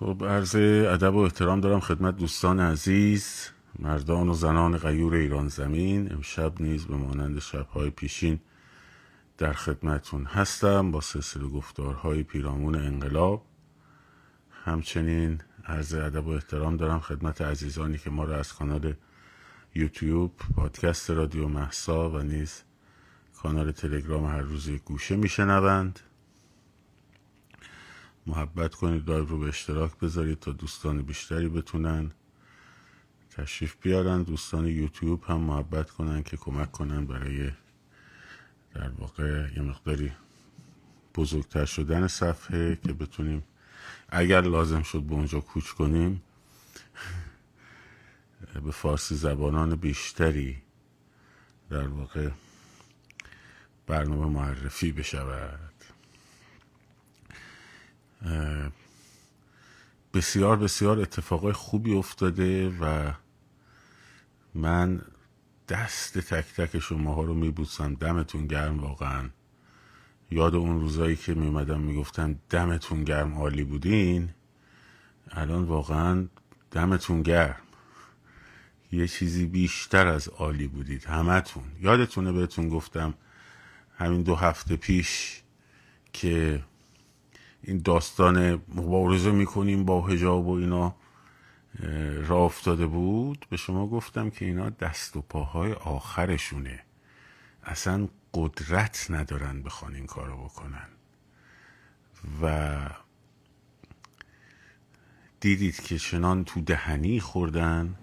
خب عرض ادب و احترام دارم خدمت دوستان عزیز مردان و زنان غیور ایران زمین. امشب نیز به مانند شبهای پیشین در خدمتون هستم با سلسله گفتارهای پیرامون انقلاب. همچنین عرض ادب و احترام دارم خدمت عزیزانی که ما را از کانال یوتیوب پادکست رادیو محسا و نیز کانال تلگرام هر روز گوشه میشنوند. محبت کنید live رو به اشتراک بذارید تا دوستان بیشتری بتونن. تشریف بیارن دوستان یوتیوب هم محبت کنن که کمک کنن برای در واقع یه مقداری بزرگتر شدن صفحه که بتونیم اگر لازم شد به اونجا کوچ کنیم به فارسی زبانان بیشتری در واقع برنامه معرفی بشود. بسیار بسیار اتفاقای خوبی افتاده و من دست تک تک شماها رو میبوسم. دمتون گرم واقعا. یاد اون روزایی که میومدم می‌گفتم دمتون گرم عالی بودین؟ الان واقعا دمتون گرم. یه چیزی بیشتر از عالی بودید. همتون. یادتونه بهتون گفتم همین دو هفته پیش که این داستان مبارزه می‌کنیم با هجاب و اینا را افتاده بود. به شما گفتم که اینا دست و پاهای آخرشونه. اصلا قدرت ندارن بخوان این کارو بکنن. و دیدید که چنان تو دهنی خوردن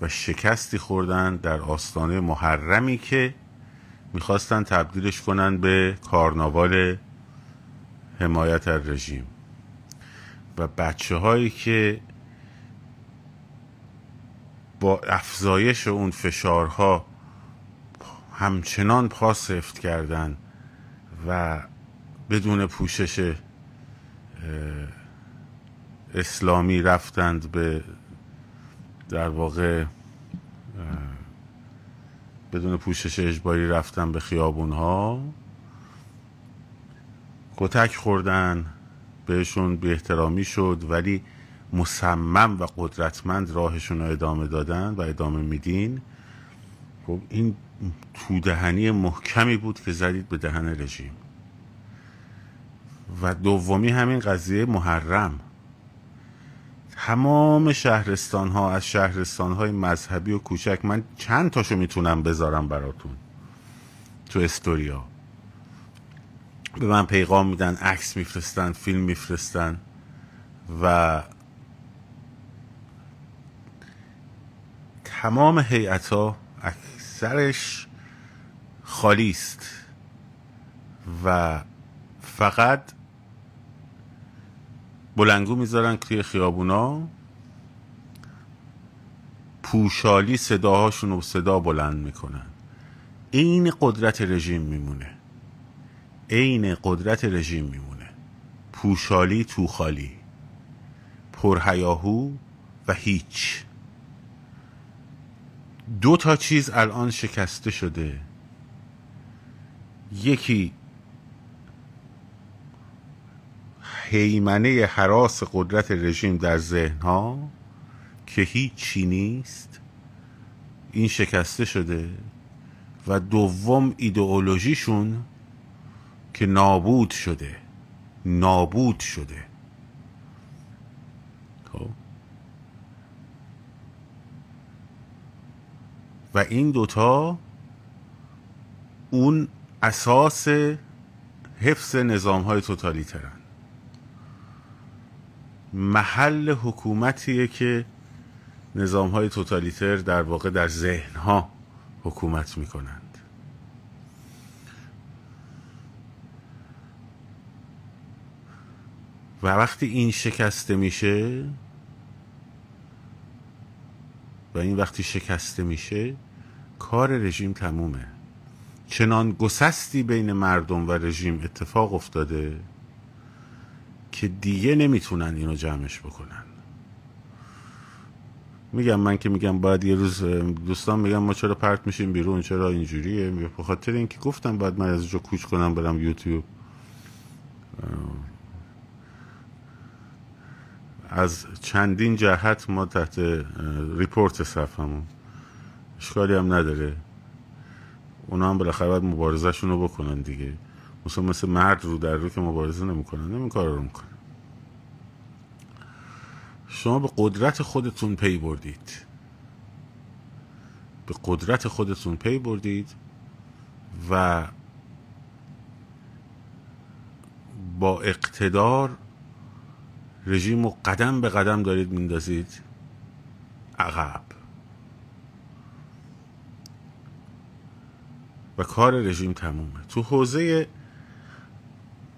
و شکستی خوردن در آستانه محرمی که می‌خواستن تبدیلش کنن به کارناوال حمایت از رژیم. و بچه هایی که با افزایش اون فشارها همچنان پا سفت کردن و بدون پوشش اسلامی رفتند به در واقع بدون پوشش اجباری رفتن به خیابون ها کتک خوردن بهشون بی احترامی شد ولی مصمم و قدرتمند راهشون رو ادامه دادن و ادامه میدین. خب این تودهنی محکمی بود که زدید به دهن رژیم. و دومی همین قضیه محرم. تمام شهرستان ها از شهرستان های مذهبی و کوچک من چند تاشو می‌تونم بذارم براتون تو استوریا. به من پیغام میدن عکس میفرستن فیلم میفرستن و تمام هیئت ها اکثرش خالی است و فقط بلنگو می‌ذارن توی خیابونا. پوشالی صداهاشون رو صدا بلند می‌کنن. این قدرت رژیم میمونه. عین قدرت رژیم میمونه. پوشالی تو خالی پرهیاهو و هیچ. دو تا چیز الان شکسته شده. یکی حیمنه حراس قدرت رژیم در ذهنها که هیچی نیست. این شکسته شده و دوم ایدئولوژیشون که نابود شده نابود شده. خب. و این دوتا اون اساس حفظ نظام های توتالیترن. محل حکومتیه که نظام های توتالیتر در واقع در ذهن ها حکومت می‌کنند و وقتی این شکسته میشه و این وقتی شکسته میشه کار رژیم تمومه. چنان گسستی بین مردم و رژیم اتفاق افتاده که دیگه نمی‌تونن اینو جمعش بکنن. میگم من که میگم باید یه روز دوستان میگم ما چرا پرت میشیم بیرون چرا اینجوریه؟ به خاطر اینکه گفتم باید من از اینجا کوچ کنم برم یوتیوب. از چندین جهت ما تحت ریپورت صفمون اشکالی هم نداره. اونا هم بالاخره باید مبارزهشون رو بکنن دیگه. مثلا مثل مرد رو در رو که مبارزه نمی‌کنن نمی کار رو می‌کنن. شما به قدرت خودتون پی بردید. به قدرت خودتون پی بردید و با اقتدار رژیم رو قدم به قدم دارید میندازید. عقب. و کار رژیم تمومه. تو حوزه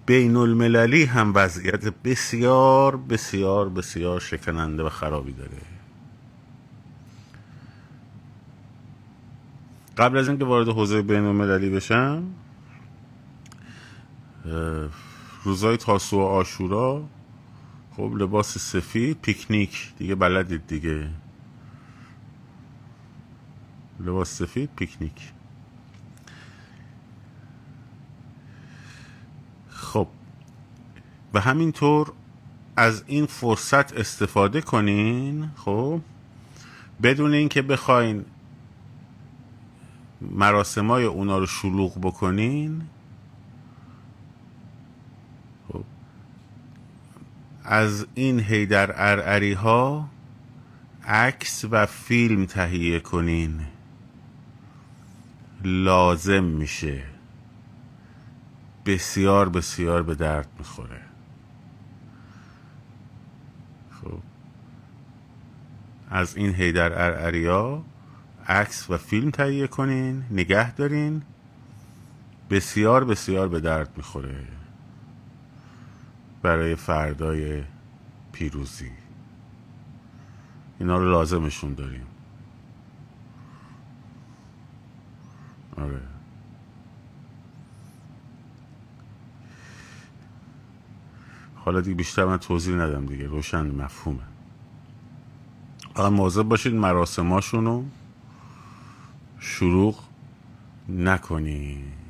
بین المللی هم وضعیت بسیار بسیار بسیار شکننده و خرابی داره. قبل از اینکه وارد حوزه بین المللی بشم روزای تاسو و آشورا خب لباس سفید پیکنیک. دیگه بلدید دیگه. لباس سفید پیکنیک. خب و همینطور از این فرصت استفاده کنین. خب بدون اینکه بخواین مراسمای اونا رو شلوغ بکنین از این هیدر ارعری ها عکس و فیلم تهیه کنین. لازم میشه. بسیار بسیار به درد می‌خوره. خب. از این هیدر ارعریا عکس و فیلم تهیه کنین نگه دارین. بسیار بسیار به درد می‌خوره. برای فردای پیروزی. اینا رو لازمشون داریم. آره. حالا دیگه بیشتر من توضیح ندم دیگه. روشن مفهومه. حالا مواظب باشید مراسماشون رو شروع نکنید.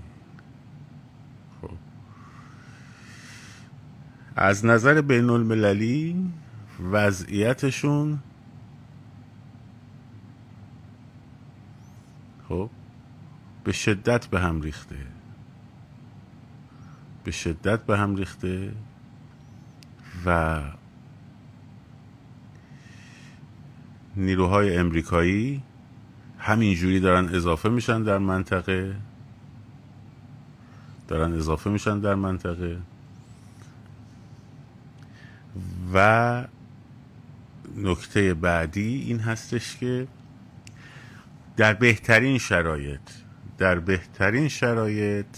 از نظر بین المللی وضعیتشون خب به شدت به هم ریخته. به شدت به هم ریخته و نیروهای امریکایی همینجوری دارن اضافه میشن در منطقه. دارن اضافه میشن در منطقه. و نکته بعدی این هستش که در بهترین شرایط در بهترین شرایط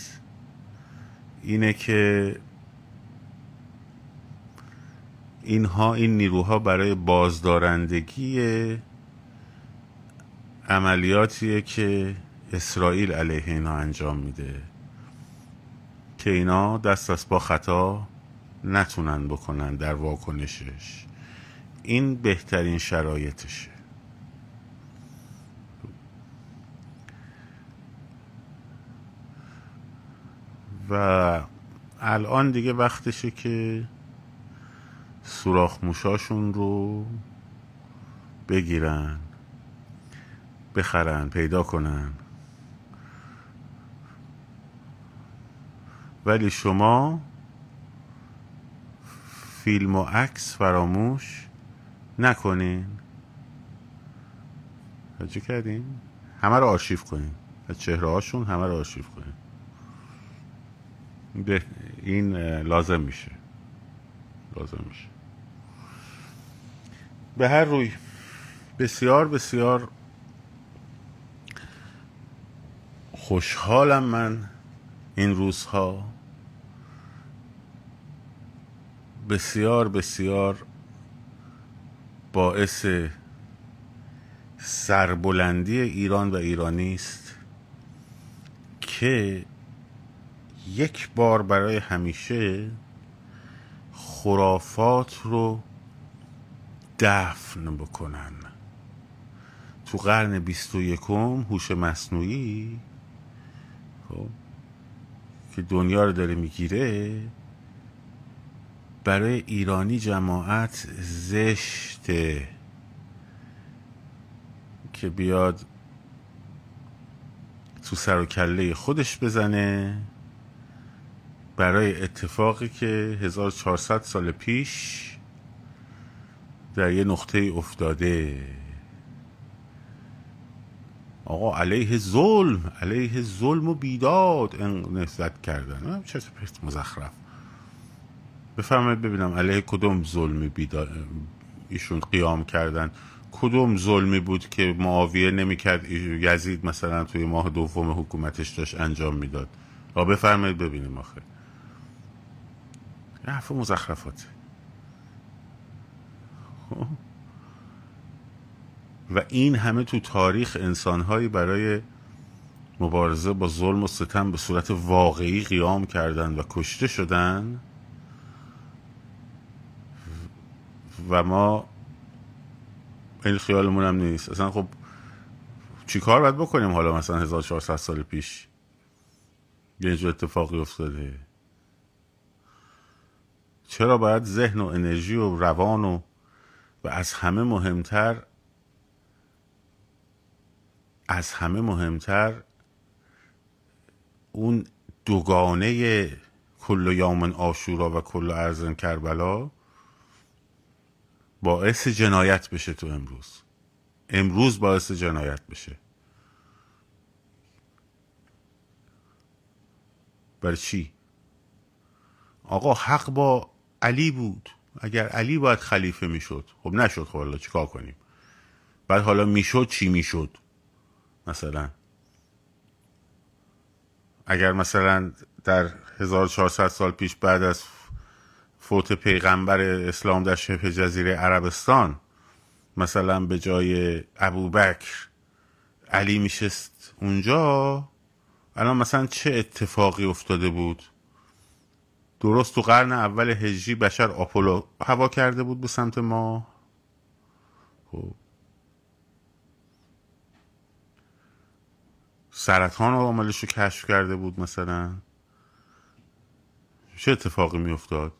اینه که اینها این نیروها برای بازدارندگی عملیاتیه که اسرائیل علیه اینا انجام میده که اینا دست از با خطا نتونن بکنن در واکنشش. این بهترین شرایطشه. و الان دیگه وقتشه که سوراخ موشاشون رو بگیرن بخرن پیدا کنن. ولی شما فیلم و عکس فراموش نکنین. چه کردین؟ همه رو آرشیف کنین. از چهره هاشون همه رو آرشیف کنین. این لازم میشه. لازم میشه. به هر روی بسیار بسیار خوشحالم من این روزها بسیار بسیار باعث سربلندی ایران و ایرانی است که یک بار برای همیشه خرافات رو دفن بکنن. تو قرن بیست و یکم هوش مصنوعی خب که دنیا رو داره می‌گیره برای ایرانی جماعت زشته که بیاد تو سر و کله خودش بزنه برای اتفاقی که 1400 سال پیش در یه نقطه افتاده. آقا علیه ظلم علیه ظلم و بیداد نسبت کردن. چه پرت مزخرف. بفرمایید ببینم علیه کدوم ظلمی بیداد ایشون قیام کردن. کدوم ظلمی بود که معاویه نمی‌کرد یزید مثلا توی ماه دوم حکومتش داشت انجام می‌داد؟ را بفرمایید ببینیم آخه. حرف مزخرفاته. خب. و این همه تو تاریخ انسانهایی برای مبارزه با ظلم و ستم به صورت واقعی قیام کردن و کشته شدن؟ و ما این خیالمون هم نیست. اصلا خب چی کار باید بکنیم حالا مثلا 1400 سال پیش؟ یه جو اتفاقی افتاده. چرا باید ذهن و انرژی و روان و و از همه مهمتر از همه مهمتر اون دوگانه کل یامن آشورا و کل ارزن کربلا باعث جنایت بشه تو امروز. امروز باعث جنایت بشه. برای چی؟ آقا حق با علی بود. اگر علی باید خلیفه می‌شد. خب نشد خب حالا چیکار کنیم؟ بعد حالا می‌شد چی می‌شد؟ مثلا اگر مثلا در 1400 سال پیش بعد از فوت پیغمبر اسلام در شبه جزیره عربستان مثلا به جای ابوبکر علی میشست اونجا. الان مثلا چه اتفاقی افتاده بود؟ درست تو قرن اول هجری بشر آپولو هوا کرده بود به سمت ما؟ خب. سرطان عاملش رو کشف کرده بود مثلا. چه اتفاقی می افتاد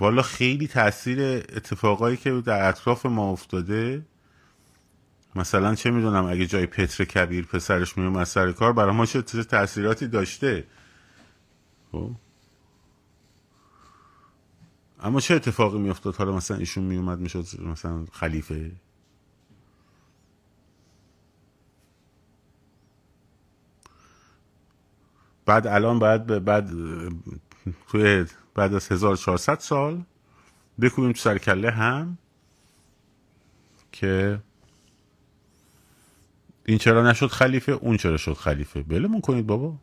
والا خیلی تاثیر اتفاقایی که در اطراف ما افتاده. مثلا چه می‌دونم اگه جای پتر کبیر پسرش میومد سر کار برای ما چه تاثیراتی داشته؟ خب. اما چه اتفاقی میافتاد؟ حالا مثلا ایشون میومد می‌شد مثلا خلیفه. بعد الان بعد بعد توی بعد از 1400 سال بکوبیم تو سرکله هم که این چرا نشد خلیفه؟ اون چرا شد خلیفه؟ بلمون کنید بابا.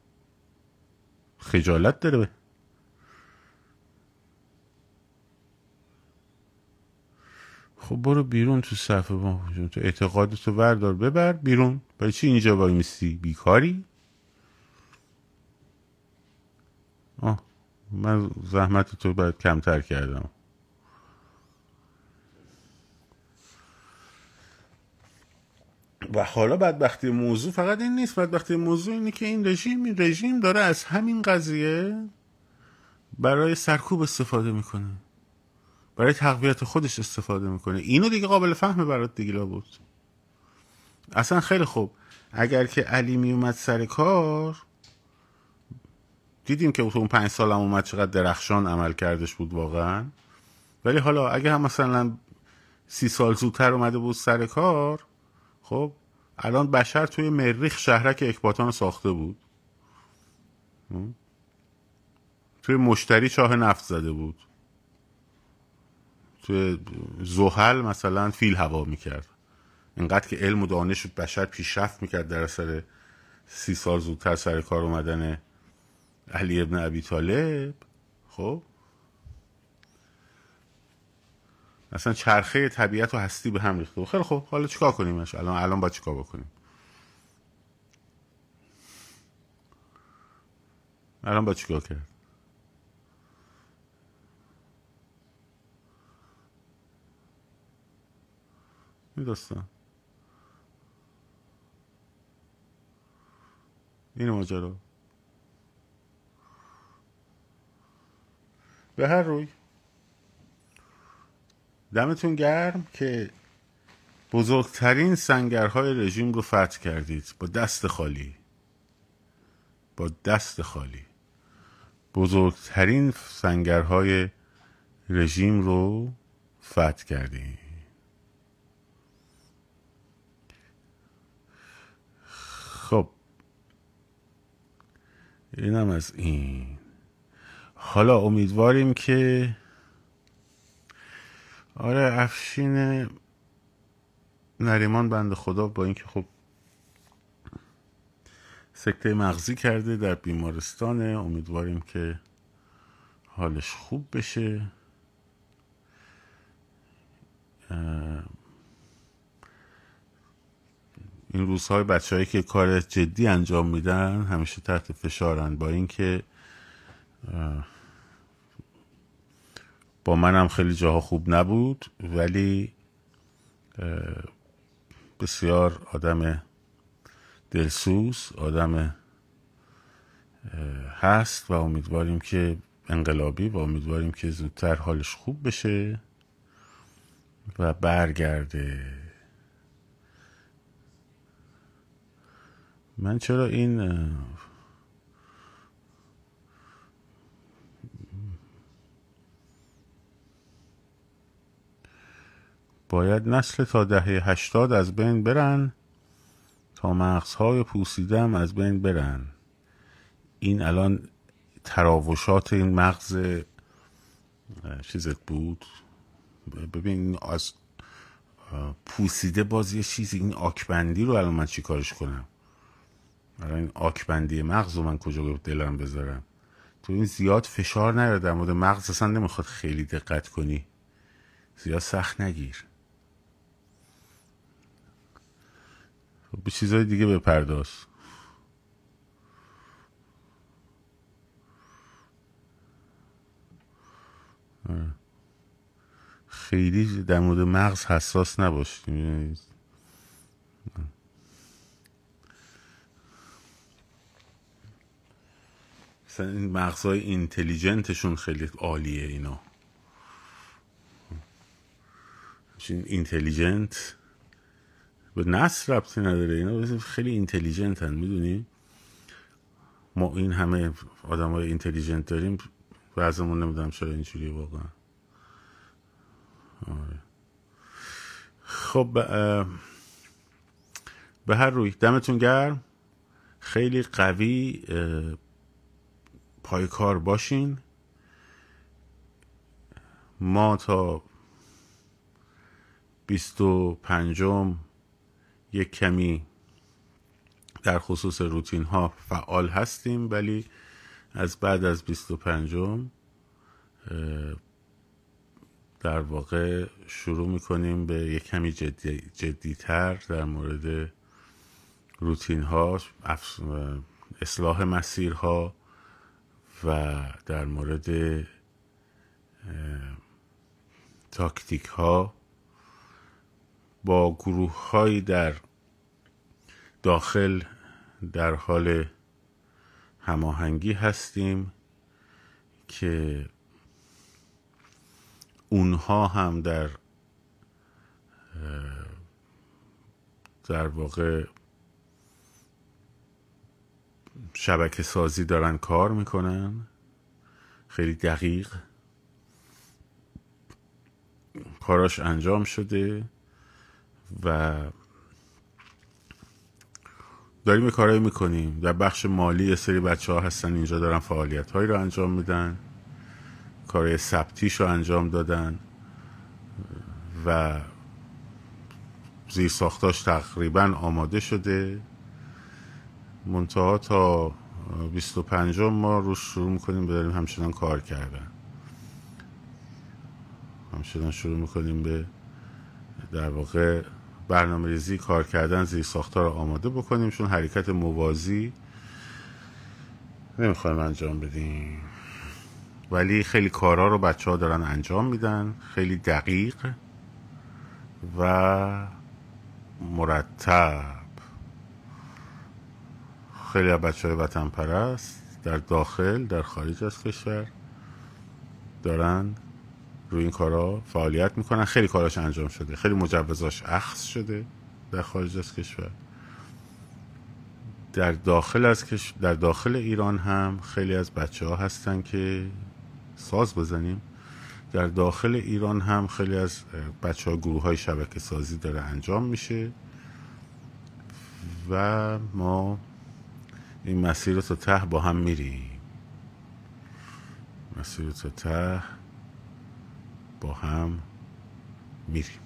خجالت داره خب برو بیرون تو صفحه با تو اعتقادتو وردار ببر بیرون. برای چی اینجا وای میستی بیکاری؟ آه. من زحمت تو باید کمتر کردم. و حالا بدبختی موضوع فقط این نیست بدبختی موضوع اینه که این رژیم این رژیم داره از همین قضیه برای سرکوب استفاده می‌کنه. برای تقویت خودش استفاده می‌کنه. اینو دیگه قابل فهم برات دیگه بود اصلا خیلی خوب. اگر که علی میومد سر کار دیدیم که اون پنج سال هم اومد چقدر درخشان عمل کردش بود واقعا. ولی حالا اگه هم مثلا سی سال زودتر اومده بود سر کار خب الان بشر توی مریخ شهرک اکباتان ساخته بود. توی مشتری چاه نفت زده بود. توی زحل مثلا فیل هوا می‌کرد. اینقدر که علم و دانش بشر پیشرفت می‌کرد در اثر سی سال زودتر سر کار اومدن علی ابن ابی طالب خب؟ اصلا چرخه طبیعت و هستی به هم ریخته. خیلی خوب. حالا چیکار کنیم الان الان باید چیکار بکنیم؟ الان باید چیکار کرد؟ داستان. این ماجرا. به هر روی. دمتون گرم که بزرگترین سنگرهای رژیم رو فتح کردید. با دست خالی. با دست خالی. بزرگترین سنگرهای رژیم رو فتح کردیم خب. اینم از این. حالا امیدواریم که آره افشین نریمان بند خدا با اینکه خب سکته مغزی کرده در بیمارستانه امیدواریم که حالش خوب بشه. این روزهای بچههایی که کار جدی انجام میدن همیشه تحت فشارن با اینکه با منم خیلی جاها خوب نبود ولی بسیار آدم دلسوز آدم هست و امیدواریم که انقلابی و امیدواریم که زودتر حالش خوب بشه و برگرده. من چرا این باید نسل تا دهه هشتاد از بین برن تا مغزهای پوسیدم از بین برن. این الان تراوشات این مغز چیزت بود؟ ببین از پوسیده باز یه چیزی این آکبندی رو الان من چی کارش کنم؟ الان این آکبندی مغز رو من کجا دلم بذارم؟ تو این زیاد فشار نیاره در مورد مغز اصلا نمی‌خواد خیلی دقت کنی. زیاد سخت نگیر. به چیزهای دیگه بپرداز خیلی در مورد مغز حساس نباش مثلا این مغزهای اینتلیجنتشون خیلی عالیه اینا. intelligent به نسل ربطی نداره. اینا خیلی intelligent هن می‌دونی؟ ما این همه آدم های intelligent داریم بعضمون نمی‌دونم چرا اینجوری واقعا. آره. خب به هر روی. دمتون گرم. خیلی قوی پای کار باشین. ما تا بیست و پنجم یک کمی در خصوص روتین ها فعال هستیم ولی از بعد از 25 در واقع شروع می‌کنیم به یک کمی جدی جدیتر در مورد روتین ها اصلاح مسیرها و در مورد تاکتیک ها با گروه هایی در داخل در حال هماهنگی هستیم که اونها هم در در واقع شبکه سازی دارن کار می‌کنن. خیلی دقیق کاراش انجام شده. و داریم کارهایی می‌کنیم. در بخش مالی یه سری بچه ها هستن اینجا دارن فعالیت هایی رو انجام میدن. کارهای ثبتیش رو انجام دادن. و زیر ساختاش تقریبا آماده شده. منتها تا 25 ما روش شروع می‌کنیم بداریم همچنان کار کردن. همچنان شروع می‌کنیم به در واقع برنامه ریزی کار کردن زیر ساختار رو آماده بکنیم چون حرکت موازی نمی‌خوایم انجام بدیم. ولی خیلی کارا رو بچه ها دارن انجام میدن خیلی دقیق و مرتب. خیلی از بچه های وطن پرست در داخل در خارج از کشور دارن روی این کارا فعالیت می‌کنن. خیلی کاراش انجام شده. خیلی مجوزاش اخذ شده در خارج از کشور. در داخل از کش... در داخل ایران هم خیلی از بچه ها هستن که ساز بزنیم. در داخل ایران هم خیلی از بچه ها گروه های شبکه سازی داره انجام میشه. و ما این مسیر رو تا ته با هم میریم. مسیر تا ته با هم میریم.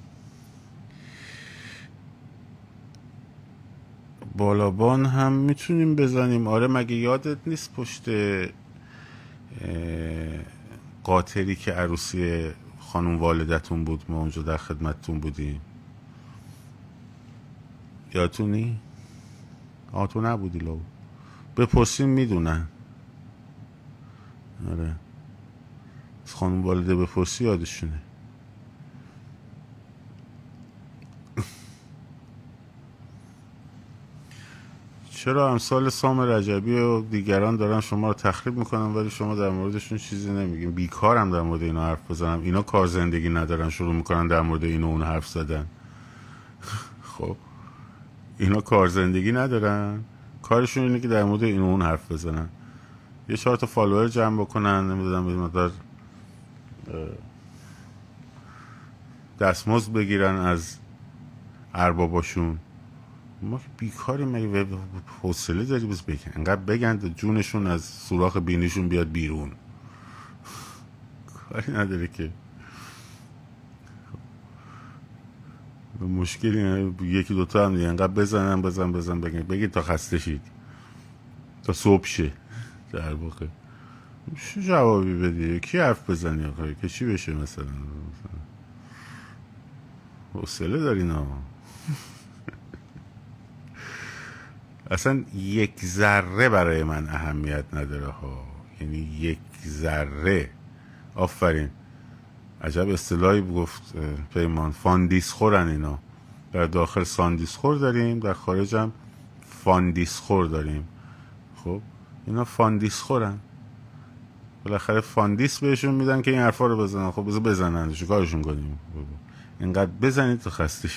بالابان هم می‌تونیم بزنیم. آره مگه یادت نیست پشت قاطری که عروسی خانم والدتون بود ما اونجا در خدمتتون بودیم؟ یادتونی؟ تو نبودی لو. بپرسیم می‌دونن. آره. از خانم والده بپرسی یادشونه. چرا امثال سام رجبی و دیگران دارن شما رو تخریب می‌کنن ولی شما در موردشون چیزی نمیگین؟ بیکارم در مورد اینا حرف بزنم. اینا کار زندگی ندارن شروع می‌کنن در مورد این اون حرف زدن. خب اینا کار زندگی ندارن. کارشون اینه که در مورد این اون حرف بزنن. یه چهار تا فالوور جمع بکنن نمی‌دونم مقدار دستمزد بگیرن از ارباباشون. ما بیکاری مگه حوصله داری بس بگن انقدر بگن جونشون از سوراخ بینیشون بیاد بیرون. کاری نداره که. مشکلی یکی دوتا هم دیگه. انقدر بزنن بزن بزن بگن بگید تا خسته شید. تا صبح شه. در واقع. چه جوابی بدی؟ کی حرف بزنی آخه؟ که چی بشه مثلا؟ حوصله داری ها اصلا یک ذره برای من اهمیت نداره ها. یعنی یک ذره. آفرین. عجب اصطلاحی گفت پیمان. فاندیس خورن اینا. در داخل ساندیس خور داریم در خارج هم فاندیس خور داریم. خب اینا فاندیس خورن بالاخره فاندیس بهشون میدن که این حرفا رو بزنن. خب بزن بزنن کارشون کنیم؟ اینقدر بزنید تو خسته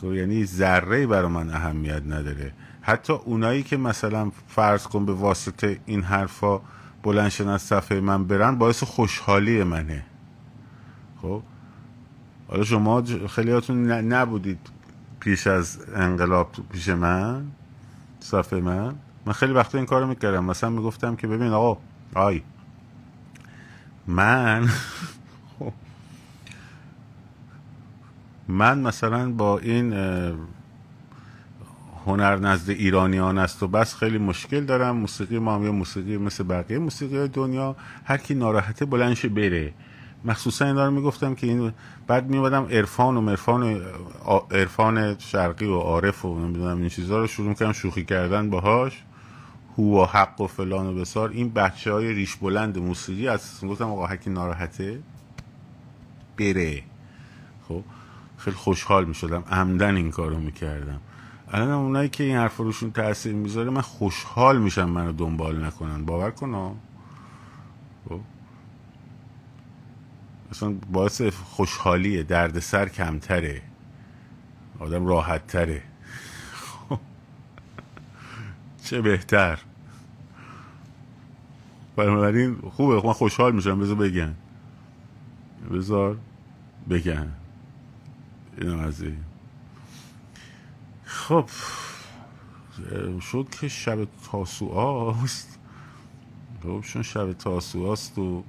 خب یعنی ذره برای من اهمیت نداره. حتی اونایی که مثلا فرض کن به واسطه این حرفا بلنشن از صفحه من برن باعث خوشحالی منه. خب؟ حالا شما خیلیاتون نبودید پیش از انقلاب پیش من صفحه من؟ من خیلی وقتا این کارو می‌کردم. مثلا می‌گفتم که ببین آقا آی من من مثلا با این هنر نزد ایرانیان است و بس خیلی مشکل دارم. موسیقی ما هم یه موسیقی مثل بقیه موسیقی دنیا هر کی ناراحته بلنش بره. مخصوصا این رو می‌گفتم که این بعد میومدم عرفان و مرفان و عرفان شرقی و عارف و نمی‌دونم این چیزها رو شروع کردم شوخی کردن باهاش. هو و حق و فلان و بسار این بچه های ریش بلند موسیقی از گفتم آقا هر کی ناراحته بره. خب خیلی خوشحال می شدم عمدن این کارو می‌کردم. الان اونایی که این حرف روشون تاثیر می‌ذاره من خوشحال میشم منو دنبال نکنن. باور کن خب. اصلا باعث خوشحالیه دردسر کمتره. آدم راحت تره. چه بهتر. بنابراین خوبه من خوشحال میشم. بذار بگن. بذار بگن. اینم از این. خب شد که شب تاسوعاست خب چون شب تاسوعاست و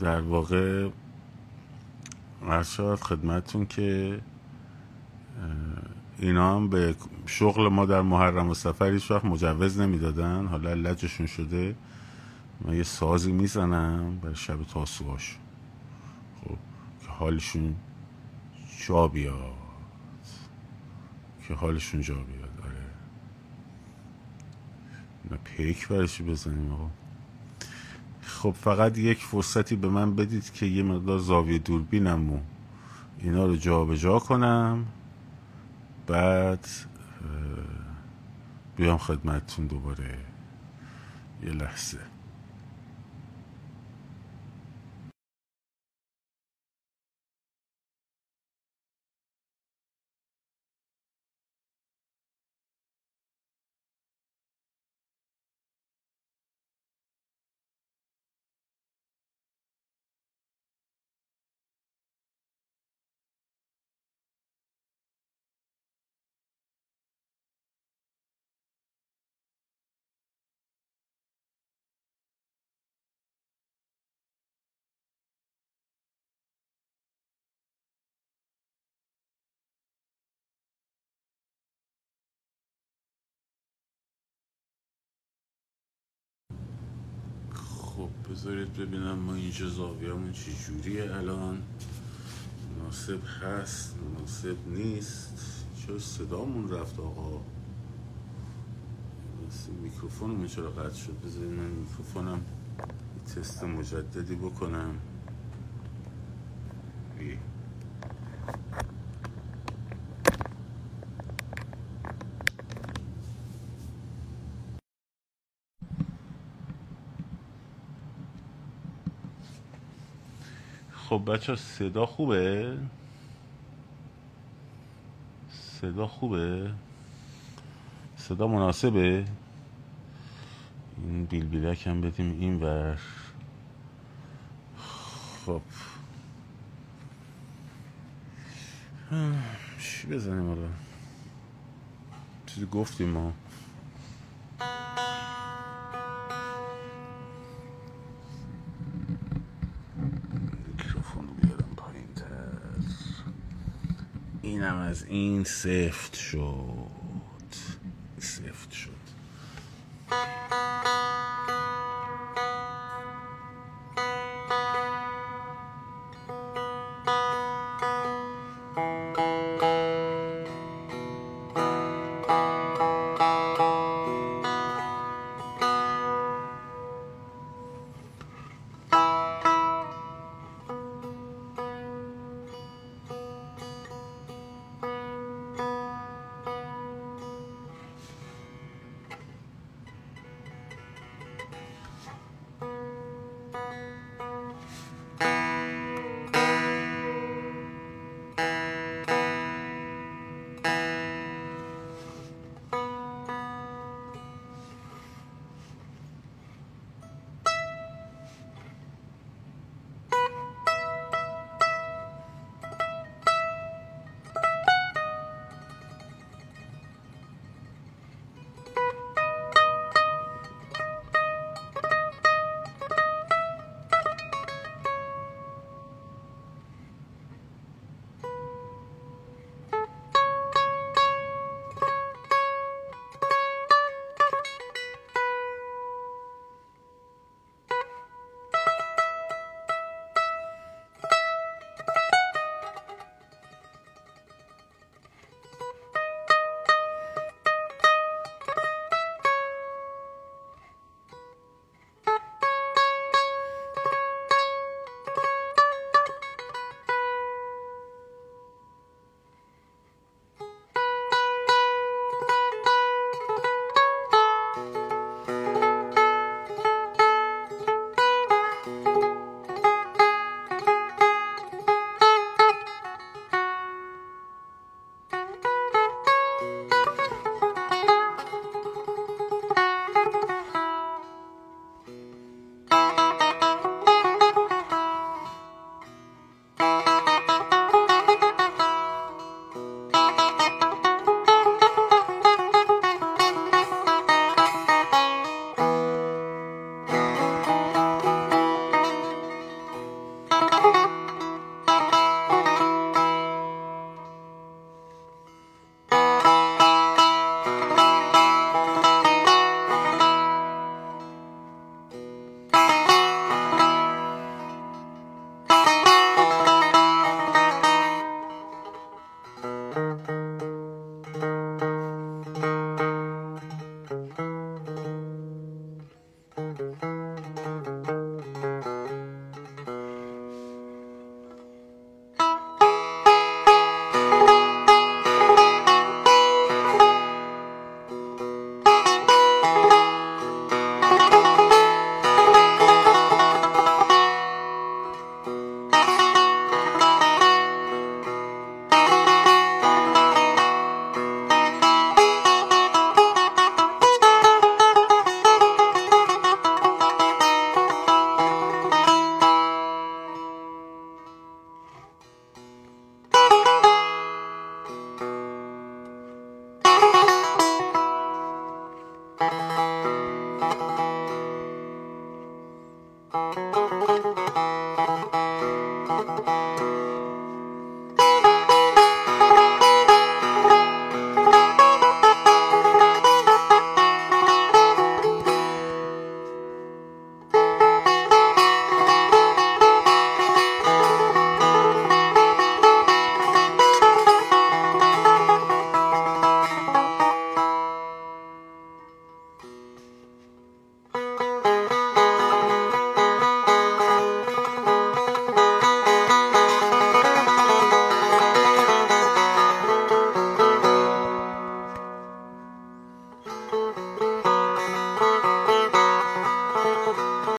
در واقع عرض خدمتون که اینا هم به شغل ما در محرم و سفر هیچ وقت مجوز نمی‌دادن. حالا لجشون شده. من یه سازی می‌زنم برای شب تاسوهاش خب که حالشون جا بیاد. که حالشون جا بیاد. آره. نه پیک برشی بزنیم آقا. خب فقط یک فرصتی به من بدید که یه مقدار زاویه دوربینم و اینا رو جا به جا کنم. بعد بیام خدمتتون دوباره یه لحظه. بذارید ببینم ما اینجا زاویهمون چی جوریه. الان مناسب هست مناسب نیست. چرا صدامون رفت آقا؟ میکروفونمون چرا قطع شد؟ بذارید من میکروفونم تست مجددی بکنم. خب بچه صدا خوبه؟ صدا خوبه؟ صدا مناسبه؟ این بیل بیلک هم بدیم این ور. خب. چی بزنیم حالا؟ چیزی گفتیم ما. از این سفت شد.